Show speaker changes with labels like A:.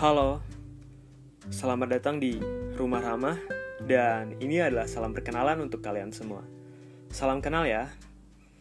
A: Halo, selamat datang di Rumah Ramah dan ini adalah salam perkenalan untuk kalian semua. Salam kenal ya.